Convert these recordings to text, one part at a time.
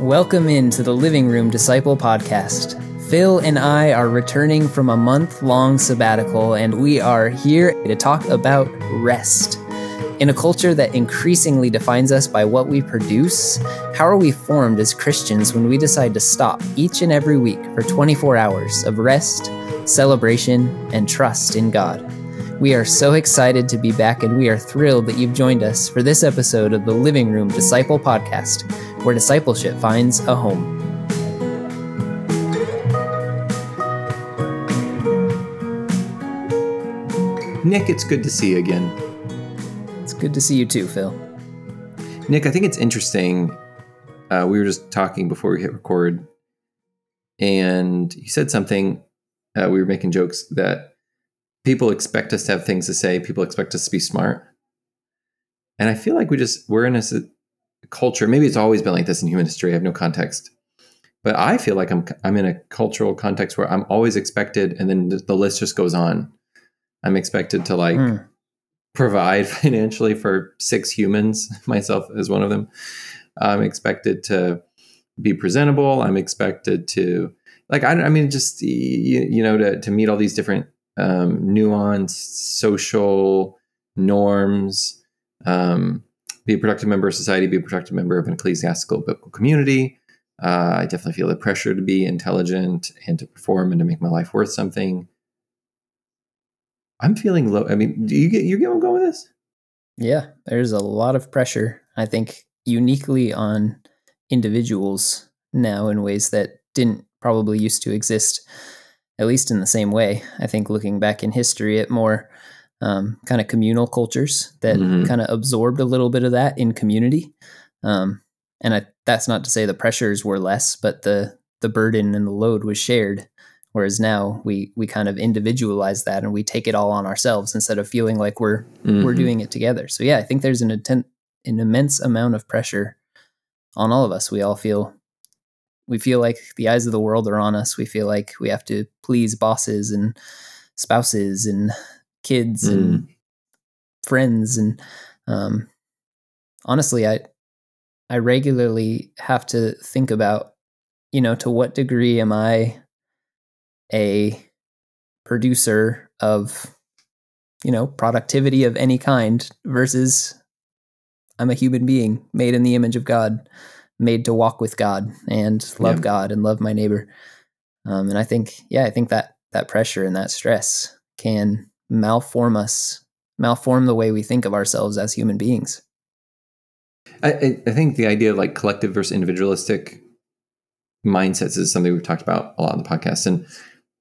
Welcome into the Living Room Disciple Podcast. Phil and I are returning from a month long sabbatical, and we are here to talk about rest. In a culture that increasingly defines us by what we produce, how are we formed as Christians when we decide to stop each and every week for 24 hours of rest, celebration, and trust in God? We are so excited to be back, and we are thrilled that you've joined us for this episode of the Living Room Disciple Podcast where discipleship finds a home. Nick, it's good to see you again. It's good to see you too, Phil. Nick, I think it's interesting. Uh, we were just talking before we hit record, and you said something. Uh, we were making jokes that people expect us to have things to say. People expect us to be smart, and I feel like we just we're in a culture. Maybe it's always been like this in human history. I have no context, but I feel like I'm I'm in a cultural context where I'm always expected, and then the list just goes on. I'm expected to like mm. provide financially for six humans, myself as one of them. I'm expected to be presentable. I'm expected to like I, I mean just you, you know to to meet all these different um, nuanced social norms. Um, be a productive member of society, be a productive member of an ecclesiastical biblical community. Uh, I definitely feel the pressure to be intelligent and to perform and to make my life worth something. I'm feeling low. I mean, do you get you get where I'm going with this? Yeah, there's a lot of pressure. I think uniquely on individuals now in ways that didn't probably used to exist, at least in the same way. I think looking back in history it more um, kind of communal cultures that mm-hmm. kind of absorbed a little bit of that in community. Um, and I, that's not to say the pressures were less, but the the burden and the load was shared. Whereas now we we kind of individualize that and we take it all on ourselves instead of feeling like we're mm-hmm. we're doing it together. So yeah, I think there's an intent, an immense amount of pressure on all of us. We all feel we feel like the eyes of the world are on us. We feel like we have to please bosses and spouses and kids mm. and friends and um, honestly i i regularly have to think about you know to what degree am i a producer of you know productivity of any kind versus i'm a human being made in the image of god made to walk with god and love yeah. god and love my neighbor um, and i think yeah i think that that pressure and that stress can malform us, malform the way we think of ourselves as human beings. I, I think the idea of like collective versus individualistic mindsets is something we've talked about a lot on the podcast. And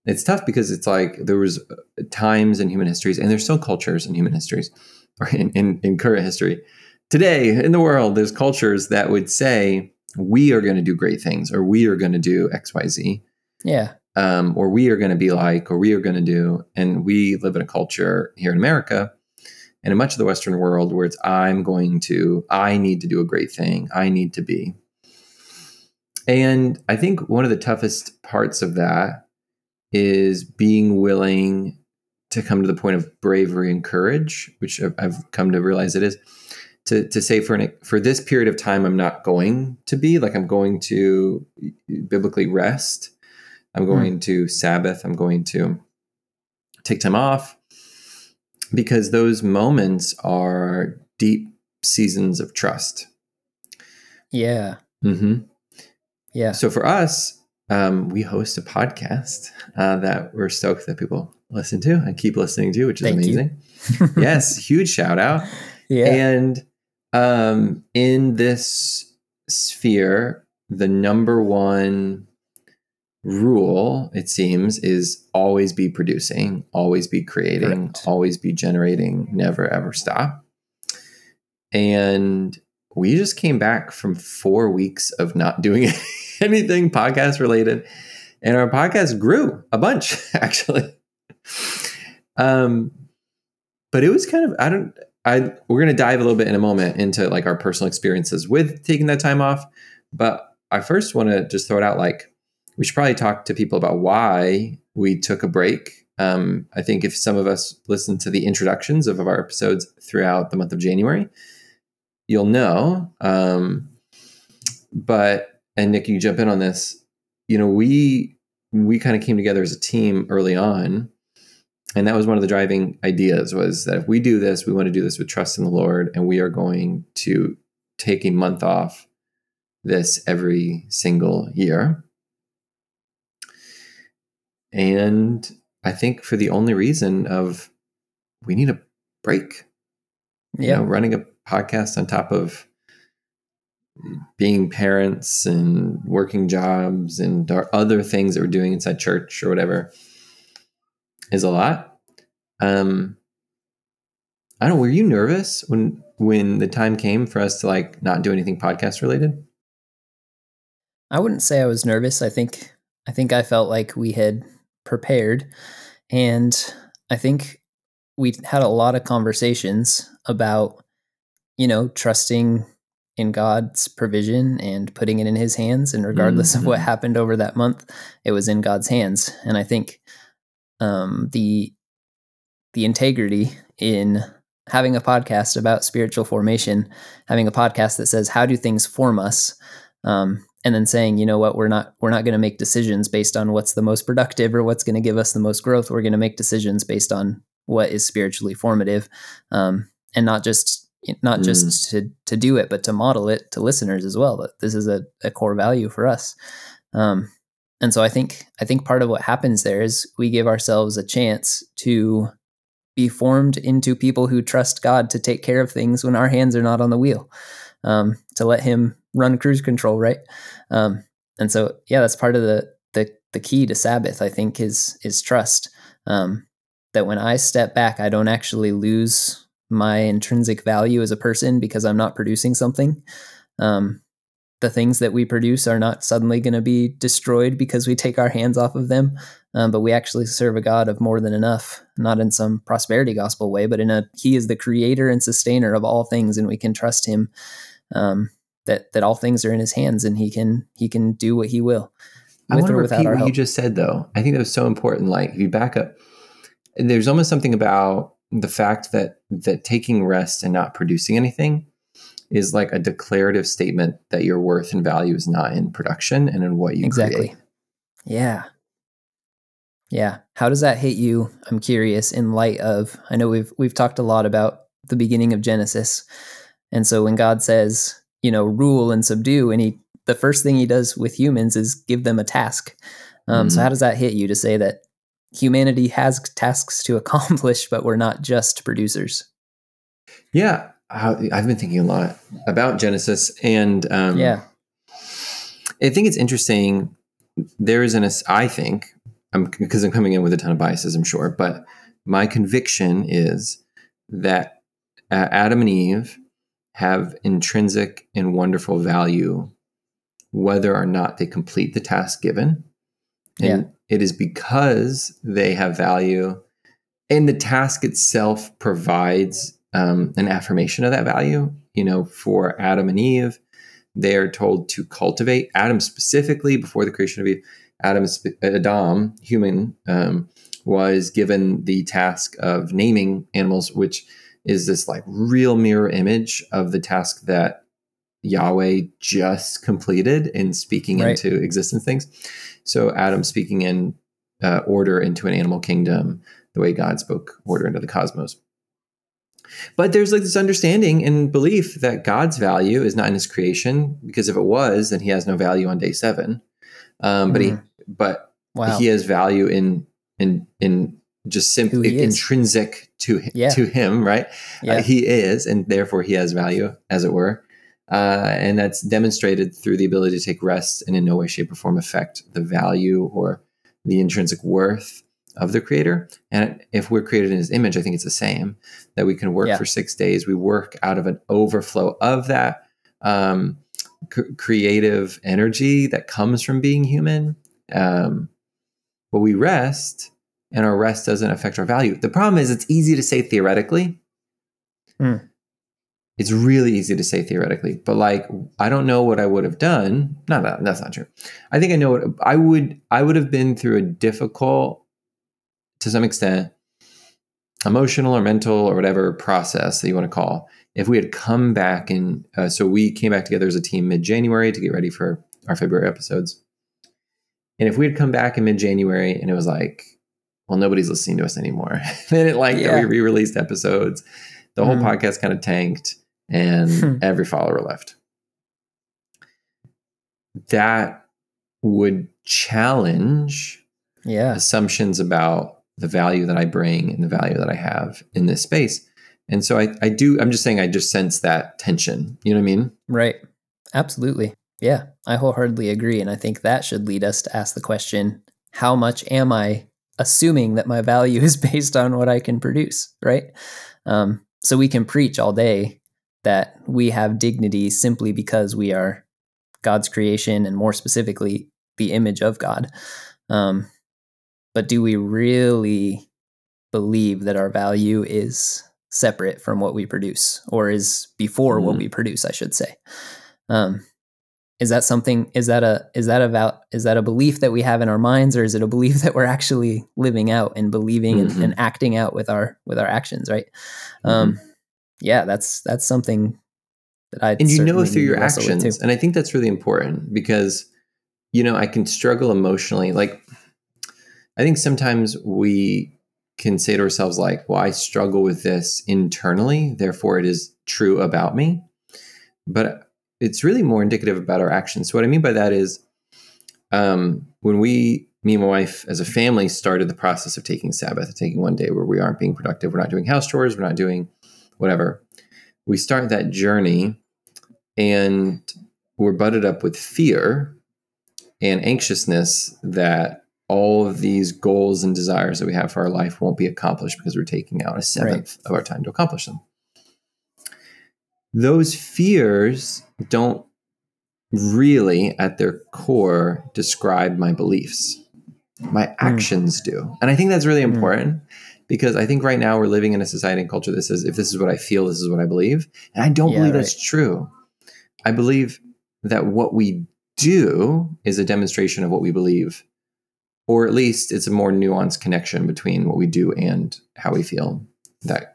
it's tough because it's like there was uh, times in human histories and there's still cultures in human histories or in, in, in current history. Today in the world, there's cultures that would say, we are going to do great things or we are going to do XYZ. Yeah um, or we are going to be like, or we are going to do. And we live in a culture here in America and in much of the Western world where it's, I'm going to, I need to do a great thing. I need to be. And I think one of the toughest parts of that is being willing to come to the point of bravery and courage, which I've come to realize it is. To, to say for an, for this period of time, I'm not going to be like I'm going to biblically rest I'm hmm. going mm. to Sabbath. I'm going to take time off because those moments are deep seasons of trust. Yeah. Mm-hmm. Yeah. So for us, um, we host a podcast uh, that we're stoked that people listen to and keep listening to, which is Thank amazing. yes, huge shout out. Yeah. And um, in this sphere, the number one rule, it seems, is always be producing, always be creating, Correct. always be generating, never ever stop. And we just came back from four weeks of not doing anything podcast related. And our podcast grew a bunch, actually. Um, but it was kind of, I don't, I, we're going to dive a little bit in a moment into like our personal experiences with taking that time off. But I first want to just throw it out like, we should probably talk to people about why we took a break. Um, I think if some of us listen to the introductions of, of our episodes throughout the month of January, you'll know. Um, but and Nick, you jump in on this. You know, we we kind of came together as a team early on, and that was one of the driving ideas was that if we do this, we want to do this with trust in the Lord, and we are going to take a month off this every single year. And I think for the only reason of we need a break. Yeah. You know, running a podcast on top of being parents and working jobs and other things that we're doing inside church or whatever is a lot. Um, I don't. know. Were you nervous when when the time came for us to like not do anything podcast related? I wouldn't say I was nervous. I think I think I felt like we had prepared, and I think we had a lot of conversations about you know trusting in God's provision and putting it in his hands. And regardless mm-hmm. of what mm-hmm. happened over that month, it was in God's hands. And I think um, the the integrity in having a podcast about spiritual formation, having a podcast that says how do things form us, um, and then saying, you know what, we're not we're not going to make decisions based on what's the most productive or what's going to give us the most growth. We're going to make decisions based on what is spiritually formative, um, and not just not mm. just to to do it, but to model it to listeners as well. That this is a, a core value for us. Um, and so I think I think part of what happens there is we give ourselves a chance to be formed into people who trust God to take care of things when our hands are not on the wheel, um, to let Him run cruise control, right? Um, and so yeah, that's part of the the the key to Sabbath. I think is is trust. Um, that when I step back, I don't actually lose my intrinsic value as a person because I'm not producing something. Um, the things that we produce are not suddenly going to be destroyed because we take our hands off of them. Um, but we actually serve a God of more than enough, not in some prosperity gospel way, but in a He is the creator and sustainer of all things, and we can trust Him. Um, that that all things are in His hands, and He can He can do what He will. I want to repeat what help. you just said, though. I think that was so important. Like if you back up, there's almost something about the fact that that taking rest and not producing anything is like a declarative statement that your worth and value is not in production and in what you exactly. Create. Yeah. Yeah. How does that hit you? I'm curious in light of I know we've we've talked a lot about the beginning of Genesis. And so when God says, you know, rule and subdue and he the first thing he does with humans is give them a task. Um, mm-hmm. so how does that hit you to say that humanity has tasks to accomplish, but we're not just producers. Yeah, I've been thinking a lot about Genesis, and um, yeah, I think it's interesting. There is an, I think, I'm, because I'm coming in with a ton of biases, I'm sure, but my conviction is that uh, Adam and Eve have intrinsic and wonderful value, whether or not they complete the task given. And yeah. It is because they have value and the task itself provides um, an affirmation of that value. You know, for Adam and Eve, they are told to cultivate. Adam specifically, before the creation of Eve, Adam, Adam, human, um, was given the task of naming animals, which is this like real mirror image of the task that Yahweh just completed in speaking right. into existence things. So Adam speaking in uh, order into an animal kingdom, the way God spoke order into the cosmos. But there's like this understanding and belief that God's value is not in His creation, because if it was, then He has no value on day seven. Um, mm. But He, mm-hmm. but wow. He has value in in in just simply intrinsic to yeah. to Him, right? Uh, yeah. Uh, he is, and therefore He has value, as it were. Uh, and that's demonstrated through the ability to take rest and in no way, shape, or form affect the value or the intrinsic worth of the creator. And if we're created in his image, I think it's the same that we can work yeah. for six days. We work out of an overflow of that um, c- creative energy that comes from being human. Um, but we rest, and our rest doesn't affect our value. The problem is, it's easy to say theoretically. Mm it's really easy to say theoretically, but like I don't know what I would have done. No, that, that's not true. I think I know what I would. I would have been through a difficult, to some extent, emotional or mental or whatever process that you want to call. If we had come back and uh, so we came back together as a team mid January to get ready for our February episodes. And if we had come back in mid January and it was like, well, nobody's listening to us anymore, then it like Yeah. we re released episodes, the whole Mm. podcast kind of tanked and Hmm. every follower left. That would challenge Yeah. assumptions about the value that I bring and the value that I have in this space. And so I, I do, I'm just saying, I just sense that tension. You know what I mean? Right. Absolutely. Yeah. I wholeheartedly agree. And I think that should lead us to ask the question how much am I assuming that my value is based on what I can produce? Right. Um, so we can preach all day that we have dignity simply because we are God's creation and more specifically, the image of God. Um, but do we really believe that our value is separate from what we produce or is before what Mhm. we produce, I should say? Um, is that something is that a is that a val, is that a belief that we have in our minds or is it a belief that we're actually living out and believing and, Mhm. and acting out with our with our actions right um yeah that's that's something that i and you know through your actions. And I think that's really important because, you know, I can struggle emotionally. Like, I think sometimes we can say to ourselves, like, well, I struggle with this internally, therefore it is true about me. But it's really more indicative about our actions. So, what I mean by that is um, when we, me and my wife as a family, started the process of taking Sabbath, taking one day where we aren't being productive, we're not doing house chores, we're not doing whatever. We start that journey and we're butted up with fear and anxiousness that all of these goals and desires that we have for our life won't be accomplished because we're taking out a seventh of our time to accomplish them. Those fears don't really, at their core, describe my beliefs. My actions do. And I think that's really Mm. important because I think right now we're living in a society and culture that says if this is what I feel, this is what I believe. And I don't Yeah, believe right. that's true. I believe that what we do is a demonstration of what we believe, or at least it's a more nuanced connection between what we do and how we feel that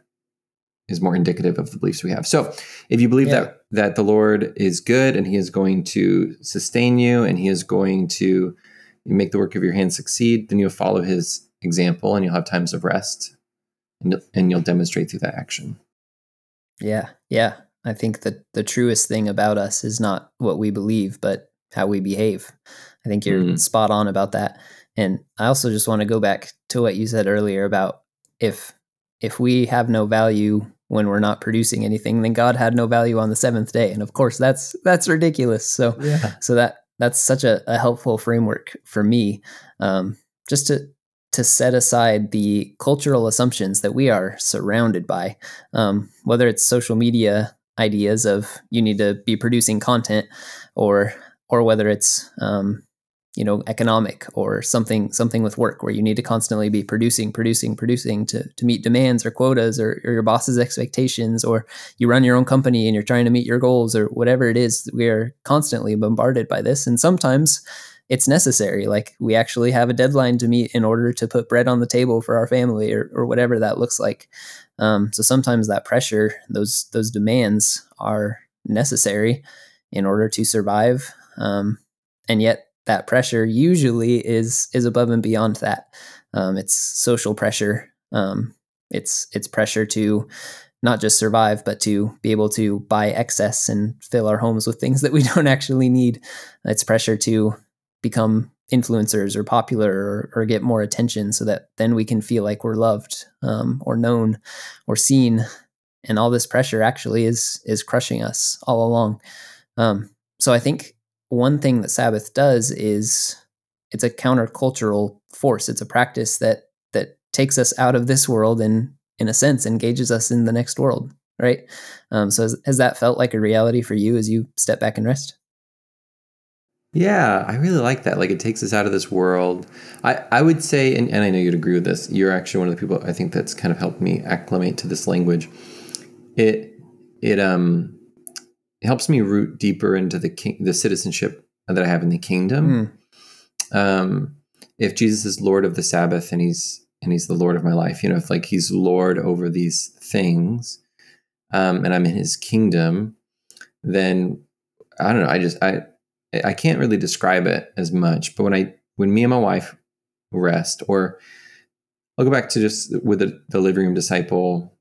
is more indicative of the beliefs we have. So if you believe Yeah. that that the Lord is good and he is going to sustain you and he is going to make the work of your hands succeed, then you'll follow his example and you'll have times of rest and you'll, and you'll demonstrate through that action. Yeah, yeah. I think that the truest thing about us is not what we believe, but how we behave. I think you're Mm. spot on about that. And I also just want to go back to what you said earlier about if if we have no value when we're not producing anything, then God had no value on the seventh day. And of course that's that's ridiculous. So Yeah. so that that's such a, a helpful framework for me um, just to to set aside the cultural assumptions that we are surrounded by um, whether it's social media ideas of you need to be producing content or or whether it's um, you know economic or something something with work where you need to constantly be producing producing producing to, to meet demands or quotas or, or your boss's expectations or you run your own company and you're trying to meet your goals or whatever it is we are constantly bombarded by this. And sometimes it's necessary like we actually have a deadline to meet in order to put bread on the table for our family or, or whatever that looks like. Um, so sometimes that pressure those those demands are necessary in order to survive. Um, and yet that pressure usually is is above and beyond that um, it's social pressure um, it's it's pressure to not just survive, but to be able to buy excess and fill our homes with things that we don't actually need. It's pressure to become influencers or popular or, or get more attention so that then we can feel like we're loved um, or known or seen. And all this pressure actually is is crushing us all along. Um, so I think one thing that Sabbath does is it's a countercultural force. It's a practice that that takes us out of this world and in a sense engages us in the next world right um, so has, has that felt like a reality for you as you step back and rest Yeah, I really like that. Like it takes us out of this world. I, I would say, and, and I know you'd agree with this, you're actually one of the people I think that's kind of helped me acclimate to this language. It it um helps me root deeper into the king, the citizenship that I have in the kingdom. Um, if Jesus is Lord of the Sabbath and he's and he's the Lord of my life, you know, if like he's Lord over these things, um, and I'm in his kingdom, then I don't know. I just I I can't really describe it as much, but when I when me and my wife rest, or I'll go back to just with the, the living room disciple,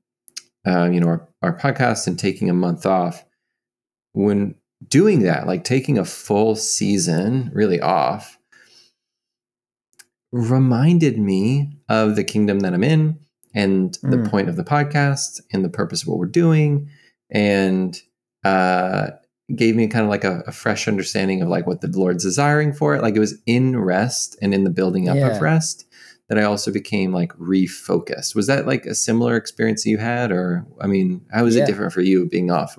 uh, you know, our, our podcast and taking a month off. When doing that, like taking a full season really off, reminded me of the kingdom that I'm in and mm. the point of the podcast and the purpose of what we're doing and uh, gave me kind of like a, a, fresh understanding of like what the Lord's desiring for it. Like it was in rest and in the building up yeah. of rest that I also became like refocused. Was that like a similar experience you had, or I mean, how was yeah. it different for you being off?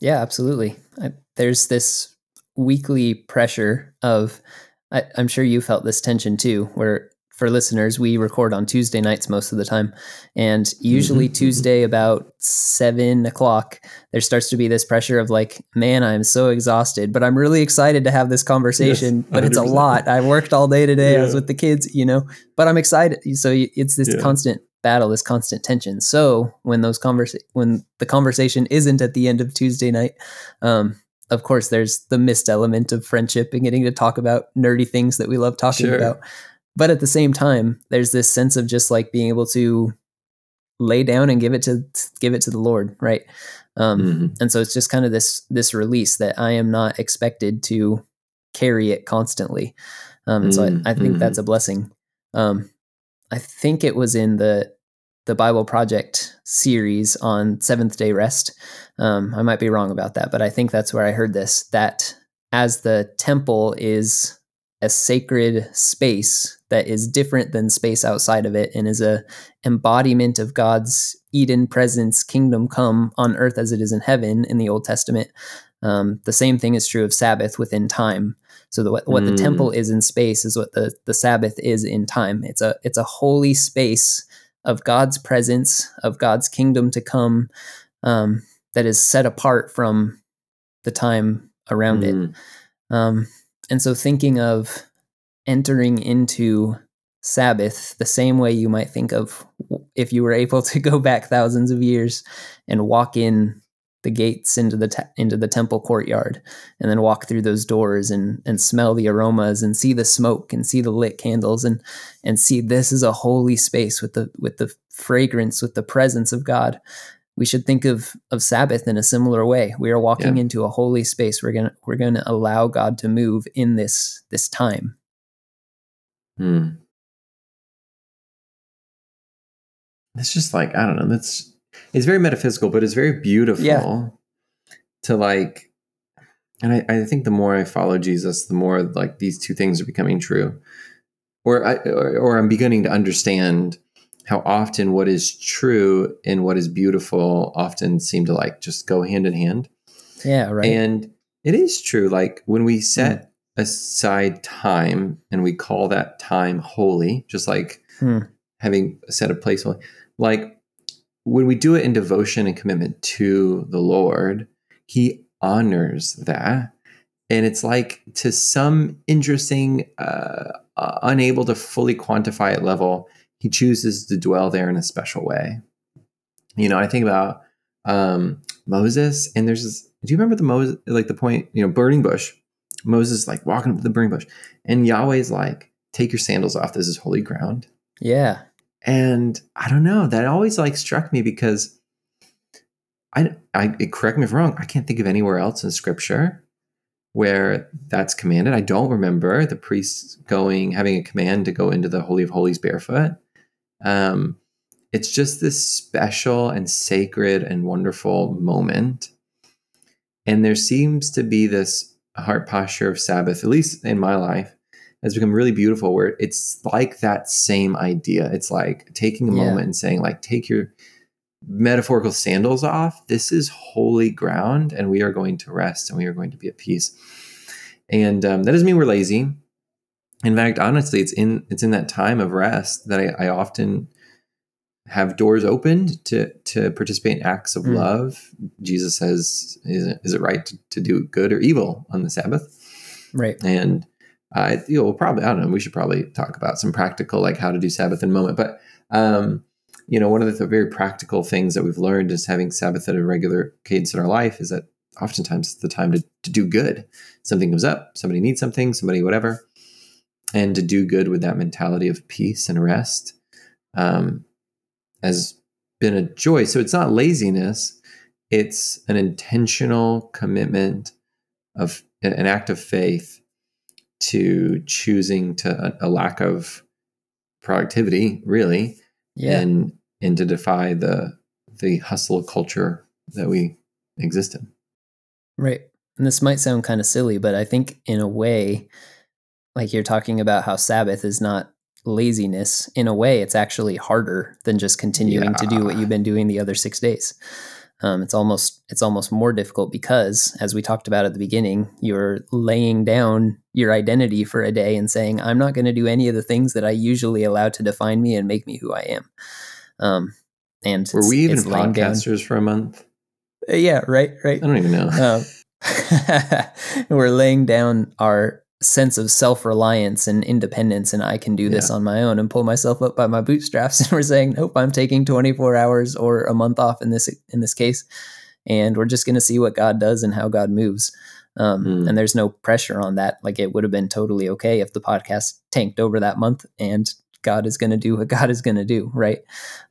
Yeah, absolutely. I, there's this weekly pressure of I, am sure you felt this tension too, where for listeners, we record on Tuesday nights most of the time. And usually, mm-hmm. Tuesday, about seven o'clock, there starts to be this pressure of like, man, I'm so exhausted, but I'm really excited to have this conversation. Yes, but it's a lot. I worked all day today. Yeah. I was with the kids, you know, but I'm excited. So it's this yeah. constant battle, this constant tension. So when those conversa- when the conversation isn't at the end of Tuesday night, um, of course, there's the missed element of friendship and getting to talk about nerdy things that we love talking sure. about. But at the same time, there's this sense of just like being able to lay down and give it to give it to the Lord, right? Um, mm-hmm. And so it's just kind of this this release that I am not expected to carry it constantly. Um, and mm-hmm. so I, I think that's mm-hmm. a blessing. Um, I think it was in the the Bible Project series on Seventh Day Rest. Um, I might be wrong about that, but I think that's where I heard this. That as the temple is a sacred space that is different than space outside of it and is a embodiment of God's Eden presence, kingdom come on earth as it is in heaven in the Old Testament. Um, the same thing is true of Sabbath within time. So the, what, what mm. the temple is in space is what the, the Sabbath is in time. It's a it's a holy space of God's presence, of God's kingdom to come, um, that is set apart from the time around mm. it. Um, and so thinking of entering into Sabbath the same way you might think of if you were able to go back thousands of years and walk in the gates into the te- into the temple courtyard and then walk through those doors and and smell the aromas and see the smoke and see the lit candles and and see this is a holy space with the with the fragrance with the presence of God we should think of of Sabbath in a similar way. We are walking yeah. into a holy space. We're gonna we're gonna allow God to move in this this time. Hmm. It's just like I don't know. That's it's very metaphysical, but it's very beautiful yeah. to like. And I, I think the more I follow Jesus, the more like these two things are becoming true, or I or, or I'm beginning to understand how often what is true and what is beautiful often seem to like just go hand in hand. Yeah, right. And it is true. Like when we set mm. aside time and we call that time holy, just like hmm. having set a place holy, like when we do it in devotion and commitment to the Lord, He honors that. And it's like to some interesting, uh, uh, unable to fully quantify it level, he chooses to dwell there in a special way. You know, I think about um, Moses, and there's this. Do you remember the Moses, like the point, you know, burning bush? Moses like walking up to the burning bush, and Yahweh's like, "Take your sandals off. This is holy ground." Yeah, and I don't know. That always like struck me because I, I correct me if I'm wrong. I can't think of anywhere else in Scripture where that's commanded. I don't remember the priests going having a command to go into the holy of holies barefoot. Um, it's just this special and sacred and wonderful moment. And there seems to be this heart posture of Sabbath, at least in my life, has become really beautiful where it's like that same idea. It's like taking a yeah. moment and saying, like, take your metaphorical sandals off. This is holy ground, and we are going to rest and we are going to be at peace. And um, that doesn't mean we're lazy in fact, honestly, it's in it's in that time of rest that I, I often have doors opened to to participate in acts of mm. love. Jesus says, "Is it, is it right to, to, do good or evil on the Sabbath?" Right, and I you know we'll probably I don't know. We should probably talk about some practical like how to do Sabbath in a moment, but um, you know one of the very practical things that we've learned is having Sabbath at a regular cadence in our life is that oftentimes the time to, to do good. Something comes up, somebody needs something, somebody whatever, and to do good with that mentality of peace and rest um, has been a joy. So it's not laziness; it's an intentional commitment of an act of faith to choosing to a, a lack of productivity, really, Yeah. and and to defy the the hustle culture that we exist in. Right. And this might sound kind of silly, but I think in a way, like you're talking about how Sabbath is not laziness, in a way, it's actually harder than just continuing to do what you've been doing the other six days. Um, it's almost it's almost more difficult because, as we talked about at the beginning, you're laying down your identity for a day and saying, "I'm not going to do any of the things that I usually allow to define me and make me who I am." Um, and Were we even podcasters for a month? Uh, Yeah, right, right I don't even know. um, we're laying down our sense of self-reliance and independence and i can do this Yeah. on my own and pull myself up by my bootstraps and we're saying nope i'm taking 24 hours or a month off in this in this case and we're just going to see what god does and how god moves um, Hmm. and there's no pressure on that like it would have been totally okay if the podcast tanked over that month and god is going to do what god is going to do right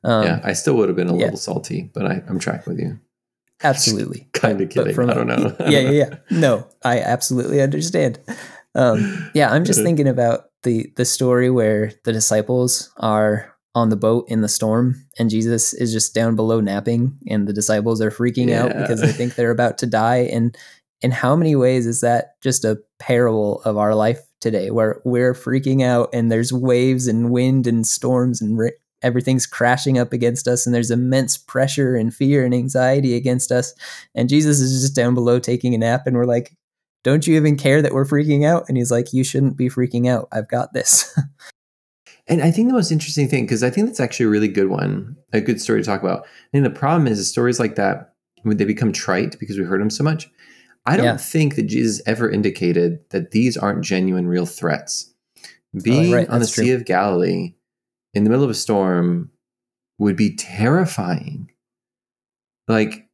um, yeah, I still would have been a yeah. little salty, but I, I'm tracking with you. absolutely Kind of kidding. from I don't know. yeah, yeah, yeah. No, I absolutely understand. Um, yeah, I'm just thinking about the the story where the disciples are on the boat in the storm, and Jesus is just down below napping, and the disciples are freaking out because they think they're about to die. And in how many ways is that just a parable of our life today, where we're freaking out, and there's waves and wind and storms and ra- everything's crashing up against us, and there's immense pressure and fear and anxiety against us, and Jesus is just down below taking a nap, and we're like, don't you even care that we're freaking out? And he's like, you shouldn't be freaking out. I've got this. And I think the most interesting thing, because I think that's actually a really good one, a good story to talk about. I think the problem is stories like that, when they become trite because we heard them so much. I don't Yeah. think that Jesus ever indicated that these aren't genuine, real threats. Oh, Being Oh, right, on the that's Sea of Galilee in the middle of a storm would be terrifying. Like,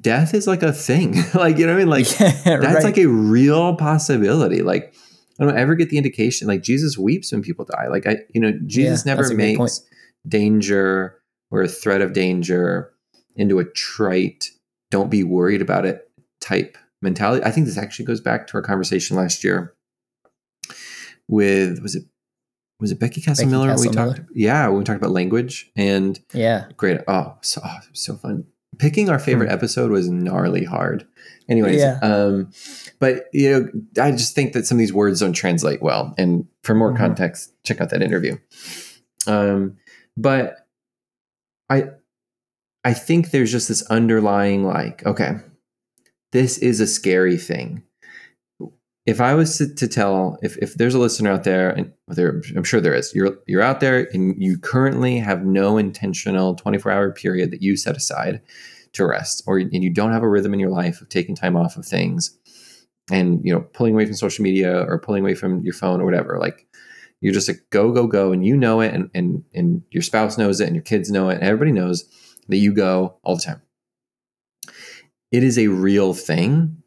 death is like a thing. like, you know what I mean? Like, yeah, that's right. like a real possibility. Like I don't ever get the indication. Like Jesus weeps when people die. Like I, you know, Jesus Yeah, never that's a great makes danger or a threat of danger into a trite, don't be worried about it type mentality. I think this actually goes back to our conversation last year with was it was it Becky Castlemiller? when we talked, yeah, when we talked about language and yeah. great. Oh, so oh, so fun. Picking our favorite Hmm. episode was gnarly hard. Anyways, Yeah. um, but you know, I just think that some of these words don't translate well. And for more Mhm. context, check out that interview. Um, but I, I think there's just this underlying like, okay, this is a scary thing. If I was to, to tell, if, if there's a listener out there, and there, I'm sure there is, you're you're out there and you currently have no intentional 24 hour period that you set aside to rest, or and you don't have a rhythm in your life of taking time off of things, and you know pulling away from social media or pulling away from your phone or whatever, like you're just like go go go, and you know it, and and and your spouse knows it, and your kids know it, and everybody knows that you go all the time. It is a real thing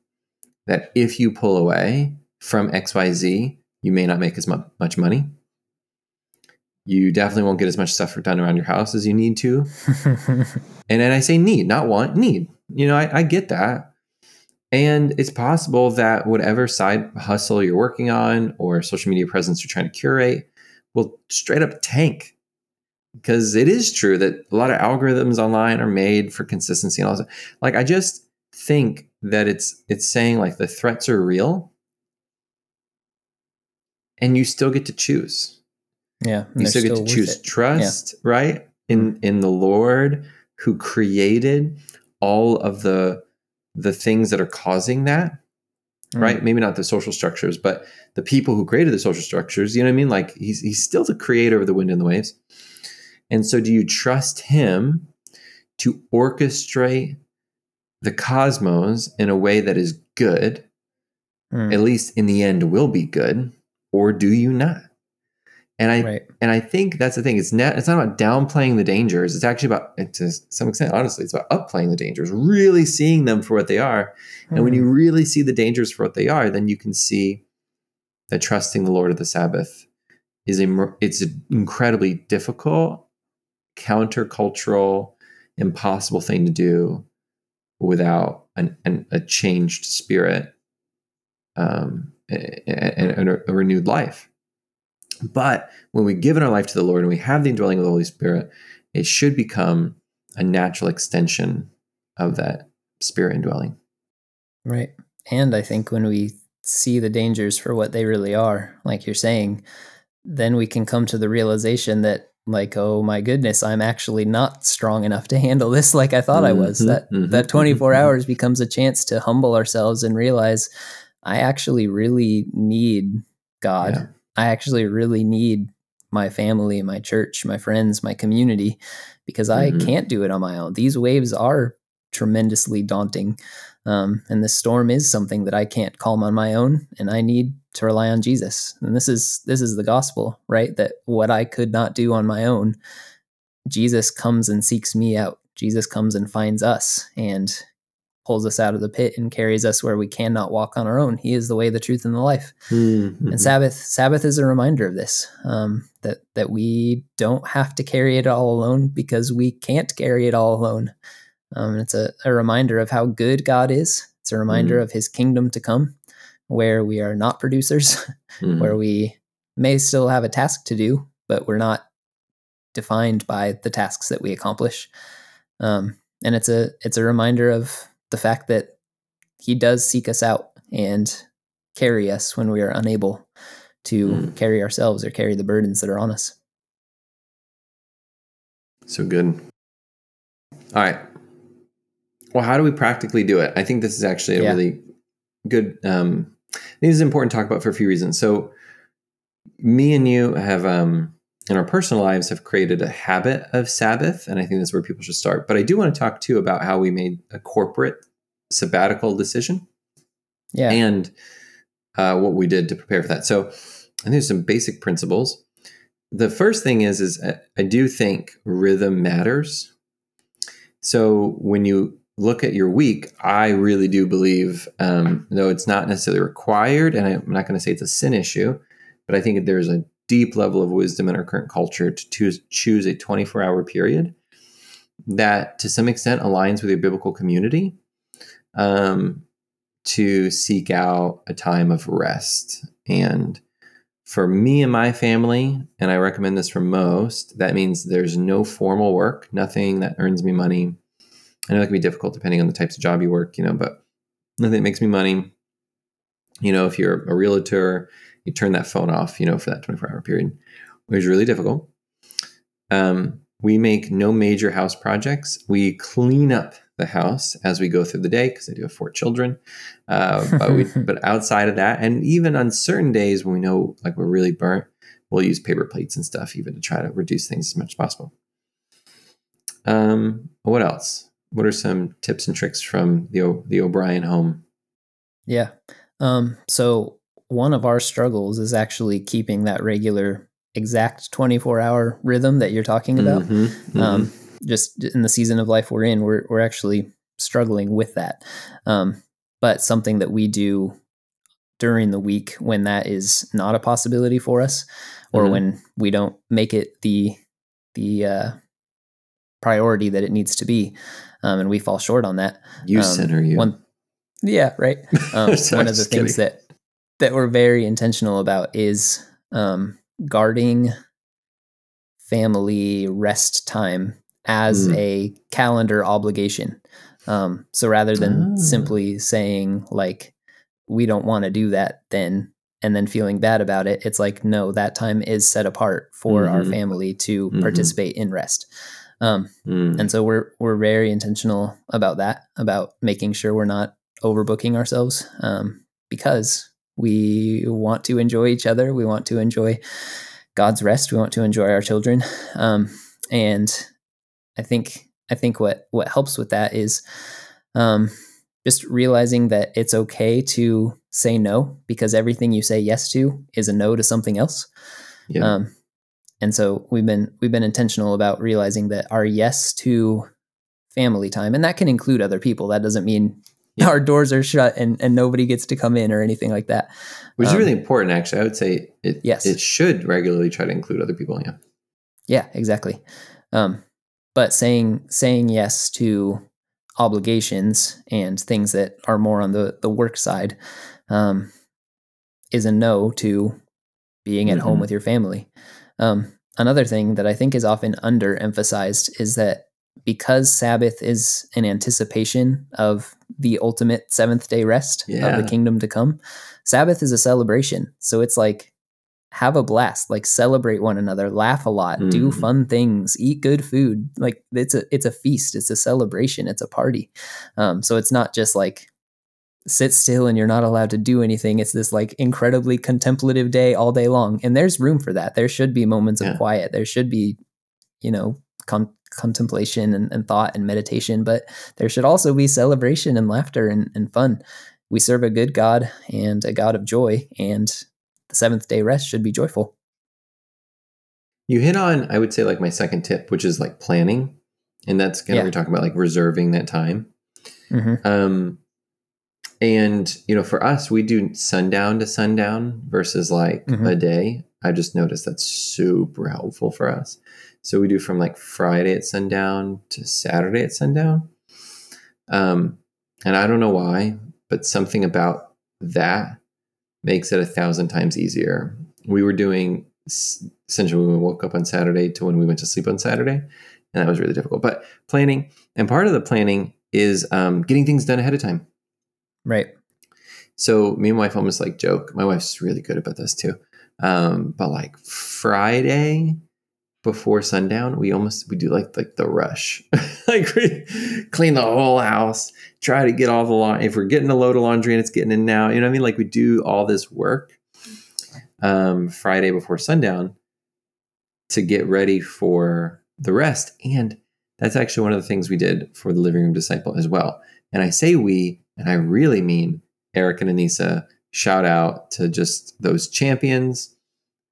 that if you pull away from XYZ, you may not make as mu- much money. You definitely won't get as much stuff done around your house as you need to. And then I say need, not want, need. You know, I, I get that. And it's possible that whatever side hustle you're working on or social media presence you're trying to curate will straight up tank. Because it is true that a lot of algorithms online are made for consistency and all that. Like I just think that it's it's saying like the threats are real and you still get to choose yeah. you still get to choose it. trust right in in the lord who created all of the the things that are causing that Mm. right maybe not the social structures but the people who created the social structures you know what i mean like he's he's still the creator of the wind and the waves and so do you trust him to orchestrate the cosmos in a way that is good Mm. at least in the end will be good or do you not And I Right. and I think that's the thing. It's not it's not about downplaying the dangers. It's actually about to some extent, honestly, it's about upplaying the dangers, really seeing them for what they are. And when you really see the dangers for what they are, then you can see that trusting the Lord of the Sabbath is a it's an incredibly difficult, countercultural, impossible thing to do without an, an a changed spirit um, and, and a, renewed life. But when we give in our life to the Lord and we have the indwelling of the Holy Spirit, it should become a natural extension of that spirit indwelling. Right. And I think when we see the dangers for what they really are, like you're saying, then we can come to the realization that, like, oh my goodness, I'm actually not strong enough to handle this like I thought I was. That mhm, that 24 mhm, mhm. hours becomes a chance to humble ourselves and realize I actually really need God. Yeah. I actually really need my family, my church, my friends, my community, because I Mhm. can't do it on my own. These waves are tremendously daunting. Um, and this storm is something that I can't calm on my own, and I need to rely on Jesus. And this is this is the gospel, right? That what I could not do on my own, Jesus comes and seeks me out. Jesus comes and finds us and pulls us out of the pit and carries us where we cannot walk on our own. He is the way, the truth, and the life. Mhm. And Sabbath, Sabbath is a reminder of this. Um, that that we don't have to carry it all alone because we can't carry it all alone. Um, it's a, a reminder of how good God is. It's a reminder of His kingdom to come, where we are not producers, Mhm. where we may still have a task to do, but we're not defined by the tasks that we accomplish. Um, and it's a it's a reminder of the fact that He does seek us out and carry us when we are unable to Mm. carry ourselves or carry the burdens that are on us. So good. All right. Well, how do we practically do it? I think this is actually a Yeah. really good. Um, this is important to talk about for a few reasons. So, me and you have, um, in our personal lives, have created a habit of Sabbath, and I think that's where people should start. But I do want to talk too about how we made a corporate sabbatical decision Yeah. and uh, what we did to prepare for that. So, I think there's some basic principles. The first thing is, is I- I do think rhythm matters. So when you look at your week, I really do believe, um, though it's not necessarily required, and I'm not going to say it's a sin issue, but I think there's a deep level of wisdom in our current culture to choose, choose a 24 hour period that to some extent aligns with your biblical community um, to seek out a time of rest. And for me and my family, and I recommend this for most, that means there's no formal work, nothing that earns me money. I know it can be difficult depending on the types of job you work, you know, but nothing that makes me money. You know, if you're a realtor, you turn that phone off, you know, for that 24 hour period, which is really difficult. Um, we make no major house projects. We clean up the house as we go through the day because I do have four children. Uh, but we, but outside of that, and even on certain days when we know like we're really burnt, we'll use paper plates and stuff even to try to reduce things as much as possible. Um, what else? What are some tips and tricks from the O- the O'Brien home? Yeah. Um, so one of our struggles is actually keeping that regular exact 24 hour rhythm that you're talking about. Mhm, mhm. Um, just in the season of life we're in, we're, we're actually struggling with that. Um, but something that we do during the week when that is not a possibility for us or Mhm. when we don't make it the, the, uh, priority that it needs to be. Um, and we fall short on that. you Um, sinner, you. One, yeah, right. Um, one of the things kidding. that that we're very intentional about is um, guarding family rest time as Mm. a calendar obligation. Um, so rather than Ah. simply saying like we don't want to do that, then and then feeling bad about it, it's like no, that time is set apart for our Mhm. family to Mhm. participate in rest. Um, Mm. and so we're we're very intentional about that about making sure we're not overbooking ourselves um, because we want to enjoy each other we want to enjoy god's rest we want to enjoy our children um, and i think i think what what helps with that is um, just realizing that it's okay to say no because everything you say yes to is a no to something else yeah. um, and so we've been we've been intentional about realizing that our yes to family time, and that can include other people. That doesn't mean Yeah. our doors are shut and, and nobody gets to come in or anything like that. Which is Um, really important, actually. I would say it. Yes. it should regularly try to include other people. Yeah, Yeah, exactly. Um, but saying saying yes to obligations and things that are more on the the work side um, is a no to being at home Mhm. with your family. Um, another thing that I think is often underemphasized is that because Sabbath is an anticipation of the ultimate seventh day rest of the kingdom to come, Sabbath is a celebration. So it's like have a blast, like celebrate one another, laugh a lot, do Mhm. fun things, eat good food. Like it's a it's a feast, it's a celebration, it's a party. Um, so it's not just like sit still and you're not allowed to do anything. It's this like incredibly contemplative day all day long. And there's room for that. There should be moments Yeah. of quiet. There should be, you know, con- contemplation and, and thought and meditation, but there should also be celebration and laughter and, and fun. We serve a good God and a God of joy, and the seventh day rest should be joyful. you hit on. I would say like my second tip, which is like planning, and that's kind of Yeah. we're talking about like reserving that time. hmm Um, and you know, for us, we do sundown to sundown versus like Mhm. a day. I just noticed that's super helpful for us. So we do from like Friday at sundown to Saturday at sundown. Um, and I don't know why, but something about that makes it a thousand times easier. We were doing essentially when we woke up on Saturday to when we went to sleep on Saturday, and that was really difficult. But planning, and part of the planning is um, getting things done ahead of time. Right. So me and my wife almost like joke. My wife's really good about this too. Um, but like Friday before sundown, we almost we do like like the rush, like we clean the whole house, try to get all the laundry. If we're getting a load of laundry and it's getting in now, you know what I mean? Like we do all this work um, Friday before sundown to get ready for the rest. And that's actually one of the things we did for the living room disciple as well. And I say we, and I really mean Eric and Anissa. Shout out to just those champions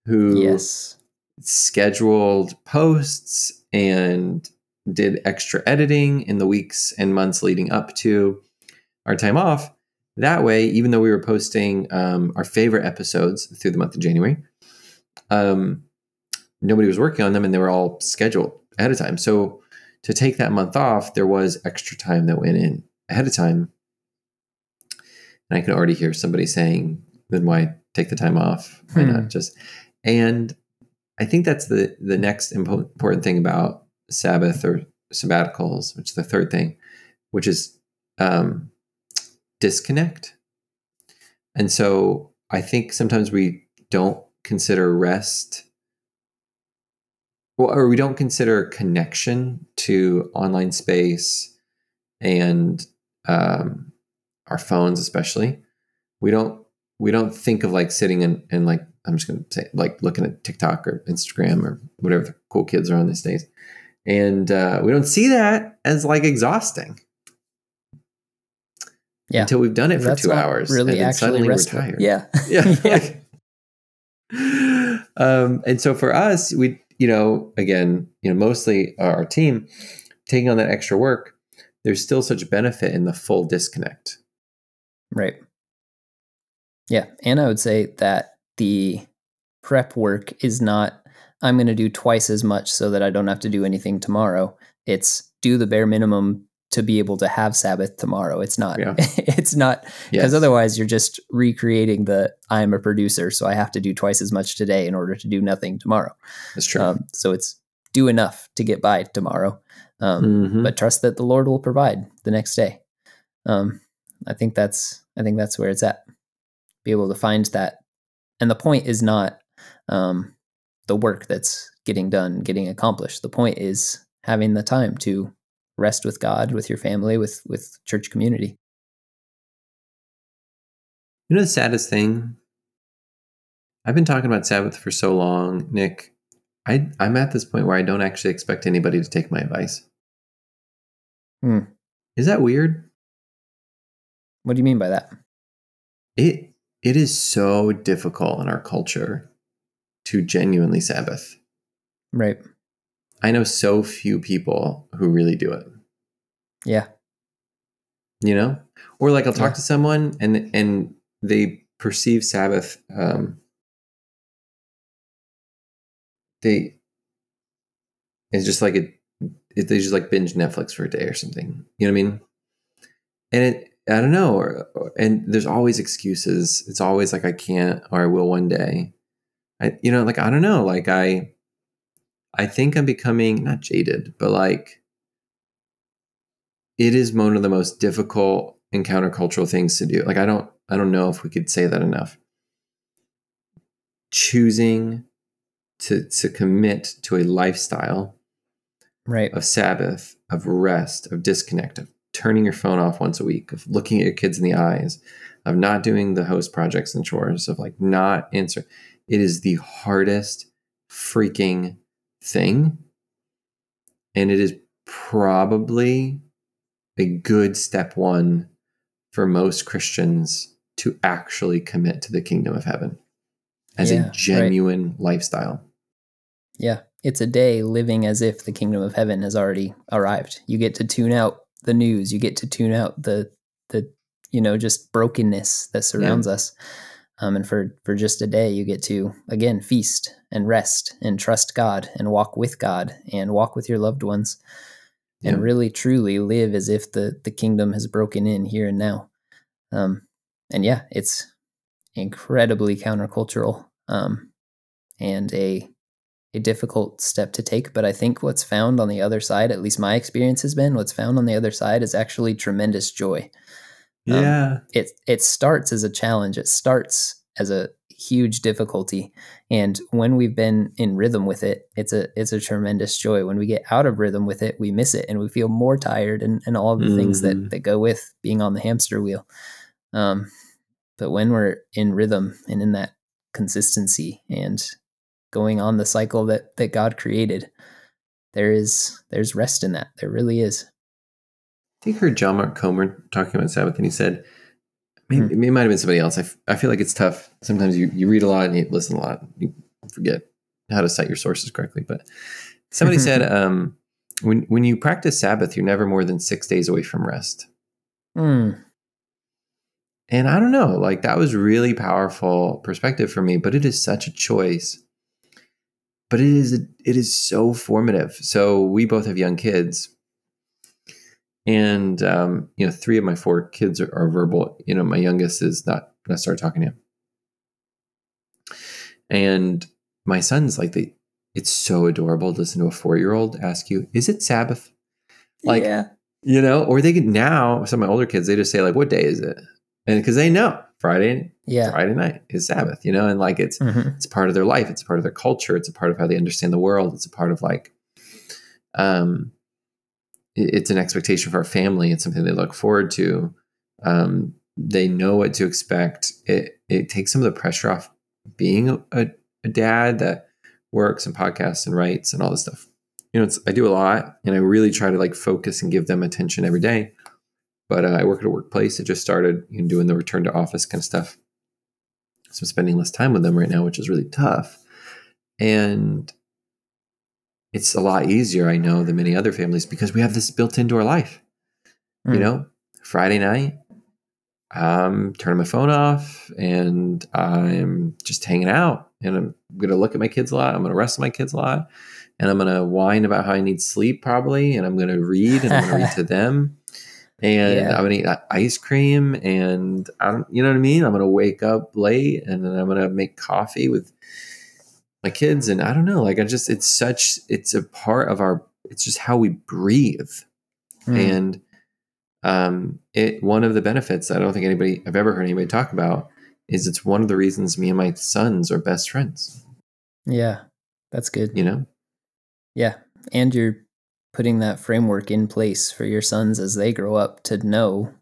who Yes. scheduled posts and did extra editing in the weeks and months leading up to our time off. That way, even though we were posting um, our favorite episodes through the month of January, um, nobody was working on them and they were all scheduled ahead of time. So to take that month off, there was extra time that went in ahead of time. And I can already hear somebody saying, then why take the time off? Why Hmm. not just? And I think that's the the next impo- important thing about Sabbath or sabbaticals, which is the third thing, which is um, disconnect. And so I think sometimes we don't consider rest, well, or we don't consider connection to online space and um, our phones, especially. We don't we don't think of like sitting and, and like I'm just gonna say like looking at TikTok or Instagram or whatever the cool kids are on these days. And uh, we don't see that as like exhausting. Yeah. Until we've done it for two hours. Really, and then actually suddenly restful. we're tired. Yeah. Yeah. Yeah. like- um, and so for us, we, you know, again, you know, mostly our team taking on that extra work, there's still such benefit in the full disconnect. Right. Yeah. And I would say that the prep work is not, I'm going to do twice as much so that I don't have to do anything tomorrow. It's do the bare minimum to be able to have Sabbath tomorrow. It's not, Yeah. it's not, because Yes. otherwise you're just recreating the I'm a producer, so I have to do twice as much today in order to do nothing tomorrow. That's true. Um, so it's do enough to get by tomorrow. Um, Mhm. but trust that the Lord will provide the next day. Um, I think that's I think that's where it's at. Be able to find that, and the point is not um, the work that's getting done, getting accomplished. The point is having the time to rest with God, with your family, with with church community. You know the saddest thing? I've been talking about Sabbath for so long, Nick. I, I'm at this point where I don't actually expect anybody to take my advice. Hmm. Is that weird? What do you mean by that? It it is so difficult in our culture to genuinely Sabbath. Right. I know so few people who really do it. Yeah. You know? Or like I'll talk Yeah. to someone and and they perceive Sabbath um they it's just like it, it they just like binge Netflix for a day or something. You know what I mean? And it I don't know, or, or- and there's always excuses. It's always like I can't or I will one day. I you know, like I don't know, like I I think I'm becoming not jaded, but like it is one of the most difficult and countercultural things to do. Like I don't I don't know if we could say that enough. Choosing to to commit to a lifestyle Right. of Sabbath, of rest, of disconnect, of turning your phone off once a week, of looking at your kids in the eyes, of not doing the host projects and chores, of like not answer. It is the hardest freaking thing. And it is probably a good step one for most Christians to actually commit to the kingdom of heaven as Yeah, a right. genuine lifestyle. Yeah. It's a day living as if the kingdom of heaven has already arrived. You get to tune out the news. You get to tune out the the you know just brokenness that surrounds us. Um, and for for just a day, you get to again feast and rest and trust God and walk with God and walk with your loved ones and Yeah. really truly live as if the the kingdom has broken in here and now. Um, and yeah, it's incredibly countercultural um, and a a difficult step to take. But I think what's found on the other side, at least my experience has been, what's found on the other side is actually tremendous joy. Um, Yeah. It it starts as a challenge. It starts as a huge difficulty, and when we've been in rhythm with it, it's a it's a tremendous joy. When we get out of rhythm with it, we miss it, and we feel more tired, and and all the things Mhm. that that go with being on the hamster wheel. Um, but when we're in rhythm and in that consistency and going on the cycle that that God created, there is there's rest in that. There really is. I think I heard John Mark Comer talking about Sabbath, and he said, maybe, it might have been somebody else. I, f- I feel like it's tough. Sometimes you, you read a lot and you listen a lot. You forget how to cite your sources correctly. But somebody said, um, when, when you practice Sabbath, you're never more than six days away from rest. Hmm. And I don't know, like that was really powerful perspective for me, but it is such a choice. But it is it is so formative. So we both have young kids, and um, you know, three of my four kids are, are verbal. You know, my youngest is not going to start talking to him, and my son's like the. It's so adorable to listen to a four year old ask you, "Is it Sabbath?" Like, yeah. you know, or they could now. Some of my older kids, they just say like, "What day is it?" And because they know Friday, Yeah. Friday night is Sabbath, you know, and like it's Mhm. it's part of their life, it's part of their culture, it's a part of how they understand the world, it's a part of like, um, it- it's an expectation for our family. It's something they look forward to. Um, they know what to expect. It it takes some of the pressure off being a, a, a dad that works and podcasts and writes and all this stuff. You know, it's I do a lot, and I really try to like focus and give them attention every day. But uh, I work at a workplace. It just started you know, doing the return to office kind of stuff. So I'm spending less time with them right now, which is really tough. And it's a lot easier, I know, than many other families because we have this built into our life. You Mm. know, Friday night, I'm turning my phone off and I'm just hanging out. And I'm going to look at my kids a lot. I'm going to wrestle my kids a lot. And I'm going to whine about how I need sleep probably. And I'm going to read and I'm going to read to them. And Yeah. I'm to eat ice cream. And I don't, you know what I mean? I'm to wake up late and then I'm to make coffee with my kids. And I don't know, like I just, it's such, it's a part of our, it's just how we breathe Mm. and um, it one of the benefits I don't think anybody I've ever heard anybody talk about is it's one of the reasons me and my sons are best friends. yeah. That's good. You know, Yeah. And you're putting that framework in place for your sons as they grow up to know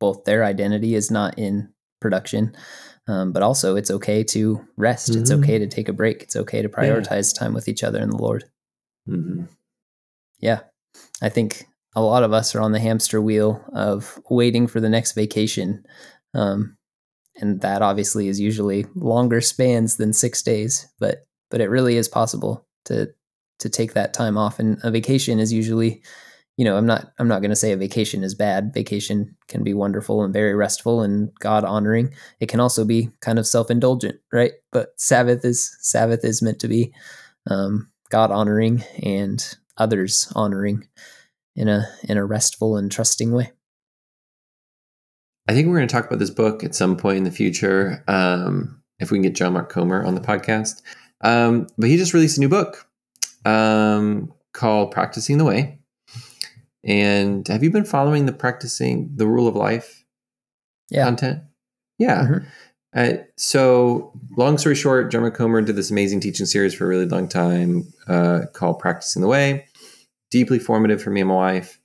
both their identity is not in production, um, but also it's okay to rest. It's Mhm. okay to take a break. It's okay to prioritize time with each other and the Lord. hmm Yeah. I think a lot of us are on the hamster wheel of waiting for the next vacation. Um, and that obviously is usually longer spans than six days, but but it really is possible to to take that time off. And a vacation is usually, you know, I'm not I'm not going to say a vacation is bad. Vacation can be wonderful and very restful and God honoring. It can also be kind of self indulgent, right? But Sabbath is Sabbath is meant to be um, God honoring and others honoring in a in a restful and trusting way. I think we're going to talk about this book at some point in the future. Um, if we can get John Mark Comer on the podcast. Um, but he just released a new book um, called Practicing the Way. And have you been following the practicing the rule of life yeah. content? Yeah. Mm-hmm. Uh, so, long story short, Mark Comer did this amazing teaching series for a really long time uh, called Practicing the Way. Deeply formative for me and my wife.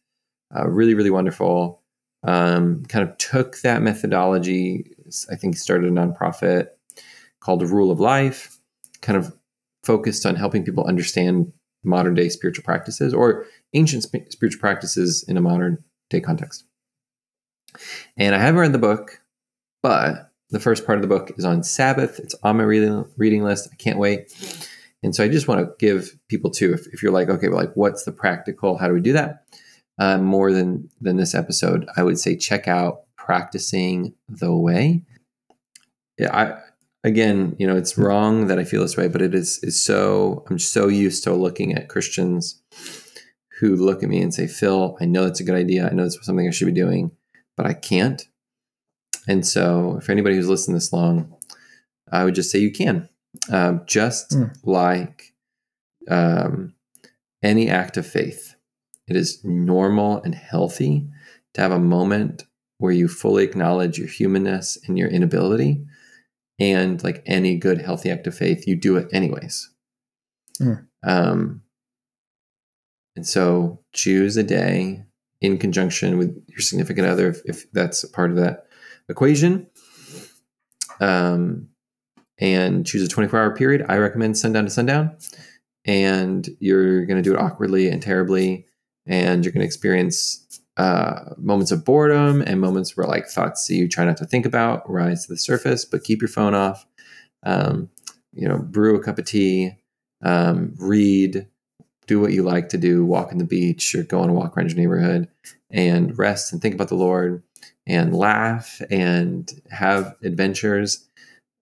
Uh, really, really wonderful um, kind of took that methodology. I think started a nonprofit called the Rule of Life, kind of focused on helping people understand modern day spiritual practices or ancient sp- spiritual practices in a modern day context. And I haven't read the book, but the first part of the book is on Sabbath. It's on my reading reading list. I can't wait. And so I just want to give people too, if, if you're like, okay, like what's the practical? How do we do that? uh, more than than this episode, I would say check out practicing the way. Yeah, I again, you know, it's wrong that I feel this way, but it is is so I'm so used to looking at Christians who look at me and say, "Phil, I know that's a good idea. I know it's something I should be doing, but I can't." And so, for anybody who's listened this long, I would just say you can. Um, just mm. like um, any act of faith, it is normal and healthy to have a moment where you fully acknowledge your humanness and your inability. And like any good, healthy act of faith, you do it anyways. Mm. Um, and so choose a day in conjunction with your significant other, if, if that's a part of that equation. Um, and choose a 24 hour period. I recommend sundown to sundown. And you're going to do it awkwardly and terribly and you're going to experience uh, moments of boredom and moments where like thoughts that you try not to think about rise to the surface, but keep your phone off. Um, you know, brew a cup of tea, um, read, do what you like to do, walk on the beach or go on a walk around your neighborhood and rest and think about the Lord and laugh and have adventures,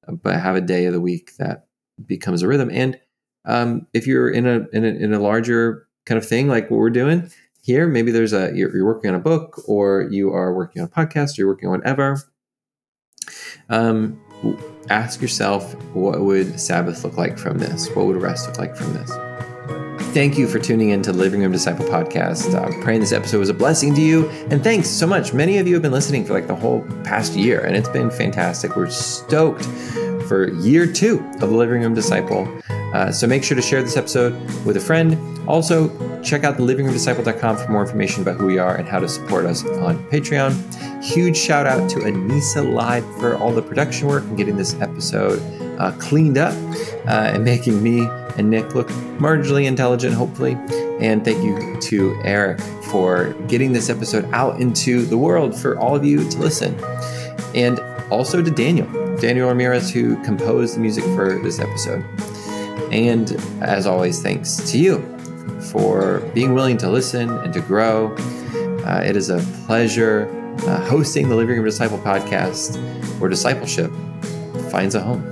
but have a day of the week that becomes a rhythm. And um, if you're in a, in a in a larger kind of thing, like what we're doing here. Maybe there's a you're, you're working on a book, or you are working on a podcast, or you're working on whatever. Um, ask yourself, what would Sabbath look like from this? What would rest look like from this? Thank you for tuning in to the Living Room Disciple podcast. I'm praying this episode was a blessing to you. And thanks so much. Many of you have been listening for like the whole past year, and it's been fantastic. We're stoked for year two of the Living Room Disciple. Uh, so make sure to share this episode with a friend. Also, check out the livingroomdisciple.com for more information about who we are and how to support us on Patreon. Huge shout out to Anissa Live for all the production work and getting this episode uh, cleaned up uh, and making me and Nick look marginally intelligent, hopefully. And thank you to Eric for getting this episode out into the world for all of you to listen. And also to Daniel, Daniel Ramirez, who composed the music for this episode. And as always, thanks to you for being willing to listen and to grow. Uh, it is a pleasure uh, hosting the Living Room Disciple podcast where discipleship finds a home.